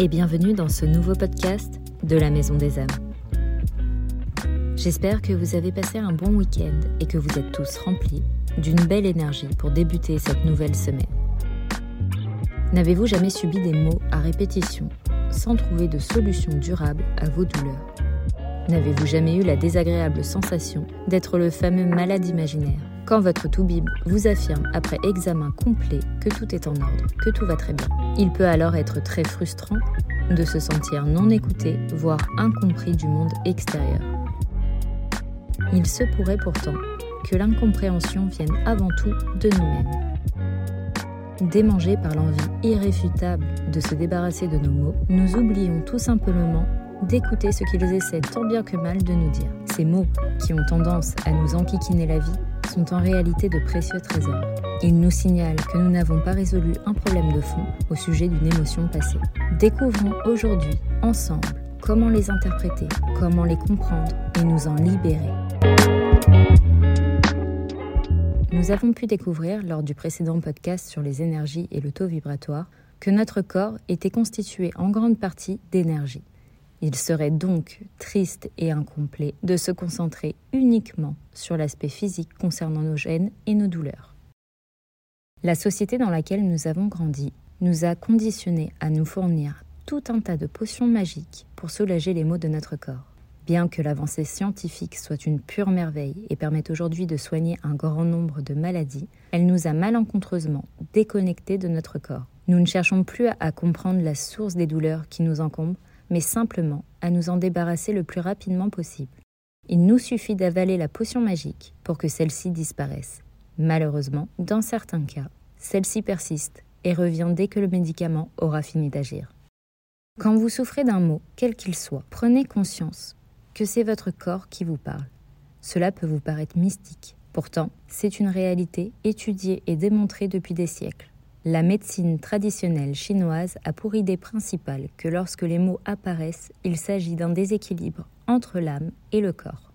et bienvenue dans ce nouveau podcast de la Maison des âmes. J'espère que vous avez passé un bon week-end et que vous êtes tous remplis d'une belle énergie pour débuter cette nouvelle semaine. N'avez-vous jamais subi des maux à répétition sans trouver de solution durable à vos douleurs? N'avez-vous jamais eu la désagréable sensation d'être le fameux malade imaginaire quand votre tout-bib vous affirme après examen complet que tout est en ordre, que tout va très bien Il peut alors être très frustrant de se sentir non écouté, voire incompris du monde extérieur. Il se pourrait pourtant que l'incompréhension vienne avant tout de nous-mêmes. Démangés par l'envie irréfutable de se débarrasser de nos mots, nous oublions tout simplement d'écouter ce qu'ils essaient tant bien que mal de nous dire. Ces mots, qui ont tendance à nous enquiquiner la vie, sont en réalité de précieux trésors. Ils nous signalent que nous n'avons pas résolu un problème de fond au sujet d'une émotion passée. Découvrons aujourd'hui, ensemble, comment les interpréter, comment les comprendre et nous en libérer. Nous avons pu découvrir lors du précédent podcast sur les énergies et le taux vibratoire que notre corps était constitué en grande partie d'énergie. Il serait donc triste et incomplet de se concentrer uniquement sur l'aspect physique concernant nos gènes et nos douleurs. La société dans laquelle nous avons grandi nous a conditionnés à nous fournir tout un tas de potions magiques pour soulager les maux de notre corps. Bien que l'avancée scientifique soit une pure merveille et permette aujourd'hui de soigner un grand nombre de maladies, elle nous a malencontreusement déconnectés de notre corps. Nous ne cherchons plus à comprendre la source des douleurs qui nous encombrent, mais simplement à nous en débarrasser le plus rapidement possible. Il nous suffit d'avaler la potion magique pour que celle-ci disparaisse. Malheureusement, dans certains cas, celle-ci persiste et revient dès que le médicament aura fini d'agir. Quand vous souffrez d'un mot, quel qu'il soit, prenez conscience que c'est votre corps qui vous parle. Cela peut vous paraître mystique. Pourtant, c'est une réalité étudiée et démontrée depuis des siècles. La médecine traditionnelle chinoise a pour idée principale que lorsque les mots apparaissent, il s'agit d'un déséquilibre entre l'âme et le corps.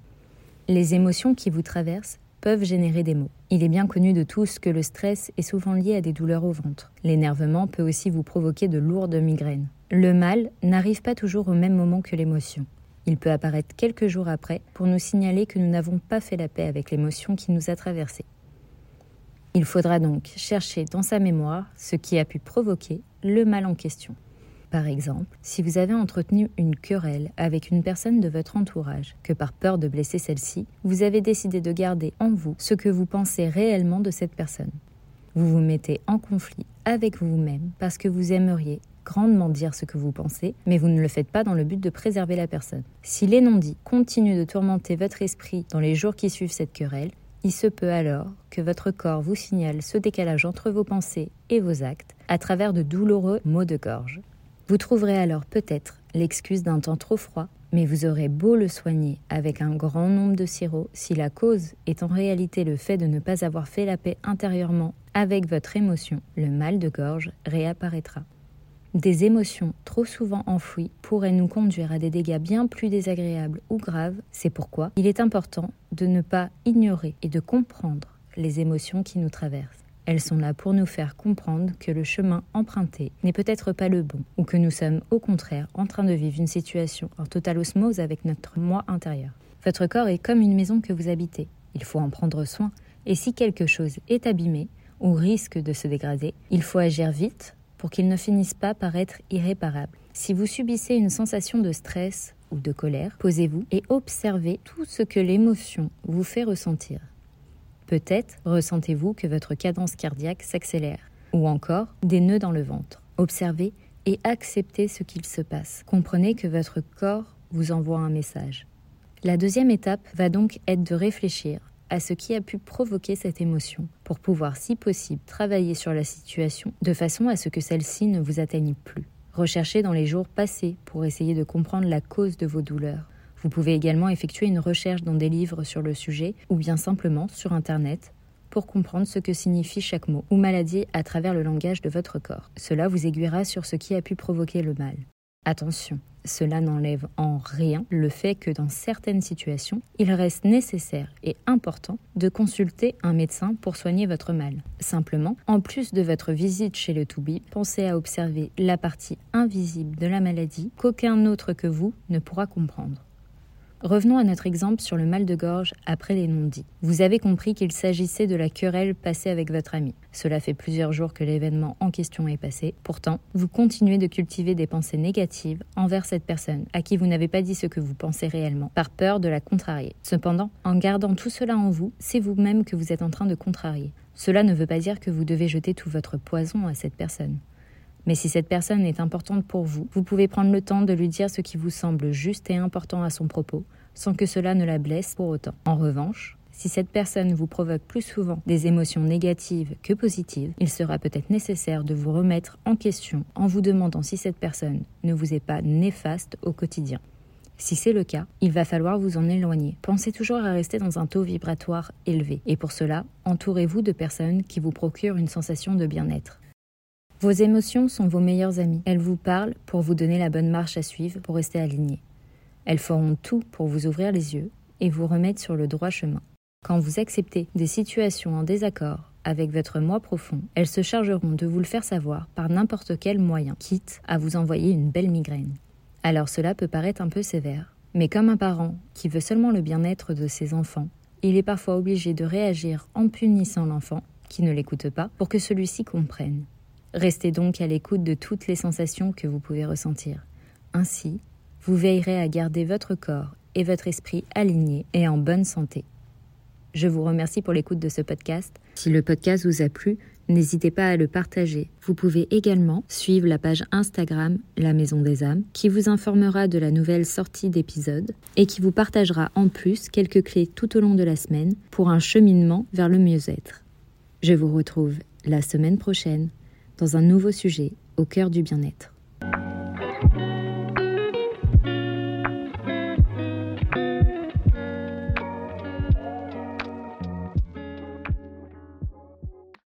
Les émotions qui vous traversent peuvent générer des maux. Il est bien connu de tous que le stress est souvent lié à des douleurs au ventre. L'énervement peut aussi vous provoquer de lourdes migraines. Le mal n'arrive pas toujours au même moment que l'émotion. Il peut apparaître quelques jours après pour nous signaler que nous n'avons pas fait la paix avec l'émotion qui nous a traversés. Il faudra donc chercher dans sa mémoire ce qui a pu provoquer le mal en question. Par exemple, si vous avez entretenu une querelle avec une personne de votre entourage, que par peur de blesser celle-ci, vous avez décidé de garder en vous ce que vous pensez réellement de cette personne. Vous vous mettez en conflit avec vous-même parce que vous aimeriez grandement dire ce que vous pensez, mais vous ne le faites pas dans le but de préserver la personne. Si les non-dits continuent de tourmenter votre esprit dans les jours qui suivent cette querelle, il se peut alors que votre corps vous signale ce décalage entre vos pensées et vos actes à travers de douloureux maux de gorge. Vous trouverez alors peut-être l'excuse d'un temps trop froid, mais vous aurez beau le soigner avec un grand nombre de sirops, si la cause est en réalité le fait de ne pas avoir fait la paix intérieurement avec votre émotion, le mal de gorge réapparaîtra. Des émotions trop souvent enfouies pourraient nous conduire à des dégâts bien plus désagréables ou graves. C'est pourquoi il est important de ne pas ignorer et de comprendre les émotions qui nous traversent. Elles sont là pour nous faire comprendre que le chemin emprunté n'est peut-être pas le bon, ou que nous sommes au contraire en train de vivre une situation en totale osmose avec notre moi intérieur. Votre corps est comme une maison que vous habitez. Il faut en prendre soin, et si quelque chose est abîmé ou risque de se dégrader, il faut agir vite pour qu'ils ne finissent pas par être irréparables. Si vous subissez une sensation de stress ou de colère, posez-vous et observez tout ce que l'émotion vous fait ressentir. Peut-être ressentez-vous que votre cadence cardiaque s'accélère, ou encore des nœuds dans le ventre. Observez et acceptez ce qu'il se passe. Comprenez que votre corps vous envoie un message. La deuxième étape va donc être de réfléchir à ce qui a pu provoquer cette émotion, pour pouvoir, si possible, travailler sur la situation de façon à ce que celle-ci ne vous atteigne plus. Recherchez dans les jours passés pour essayer de comprendre la cause de vos douleurs. Vous pouvez également effectuer une recherche dans des livres sur le sujet ou bien simplement sur Internet pour comprendre ce que signifie chaque mot ou maladie à travers le langage de votre corps. Cela vous aiguillera sur ce qui a pu provoquer le mal. Attention, cela n'enlève en rien le fait que dans certaines situations, il reste nécessaire et important de consulter un médecin pour soigner votre mal. Simplement, en plus de votre visite chez le Toubib, pensez à observer la partie invisible de la maladie qu'aucun autre que vous ne pourra comprendre. Revenons à notre exemple sur le mal de gorge après les non-dits. Vous avez compris qu'il s'agissait de la querelle passée avec votre ami. Cela fait plusieurs jours que l'événement en question est passé. Pourtant, vous continuez de cultiver des pensées négatives envers cette personne à qui vous n'avez pas dit ce que vous pensez réellement, par peur de la contrarier. Cependant, en gardant tout cela en vous, c'est vous-même que vous êtes en train de contrarier. Cela ne veut pas dire que vous devez jeter tout votre poison à cette personne. Mais si cette personne est importante pour vous, vous pouvez prendre le temps de lui dire ce qui vous semble juste et important à son propos, sans que cela ne la blesse pour autant. En revanche, si cette personne vous provoque plus souvent des émotions négatives que positives, il sera peut-être nécessaire de vous remettre en question en vous demandant si cette personne ne vous est pas néfaste au quotidien. Si c'est le cas, il va falloir vous en éloigner. Pensez toujours à rester dans un taux vibratoire élevé. Et pour cela, entourez-vous de personnes qui vous procurent une sensation de bien-être. Vos émotions sont vos meilleures amies. Elles vous parlent pour vous donner la bonne marche à suivre pour rester aligné. Elles feront tout pour vous ouvrir les yeux et vous remettre sur le droit chemin. Quand vous acceptez des situations en désaccord avec votre moi profond, elles se chargeront de vous le faire savoir par n'importe quel moyen, quitte à vous envoyer une belle migraine. Alors cela peut paraître un peu sévère, mais comme un parent qui veut seulement le bien-être de ses enfants, il est parfois obligé de réagir en punissant l'enfant qui ne l'écoute pas pour que celui-ci comprenne. Restez donc à l'écoute de toutes les sensations que vous pouvez ressentir. Ainsi, vous veillerez à garder votre corps et votre esprit alignés et en bonne santé. Je vous remercie pour l'écoute de ce podcast. Si le podcast vous a plu, n'hésitez pas à le partager. Vous pouvez également suivre la page Instagram La Maison des âmes qui vous informera de la nouvelle sortie d'épisodes et qui vous partagera en plus quelques clés tout au long de la semaine pour un cheminement vers le mieux-être. Je vous retrouve la semaine prochaine dans un nouveau sujet au cœur du bien-être.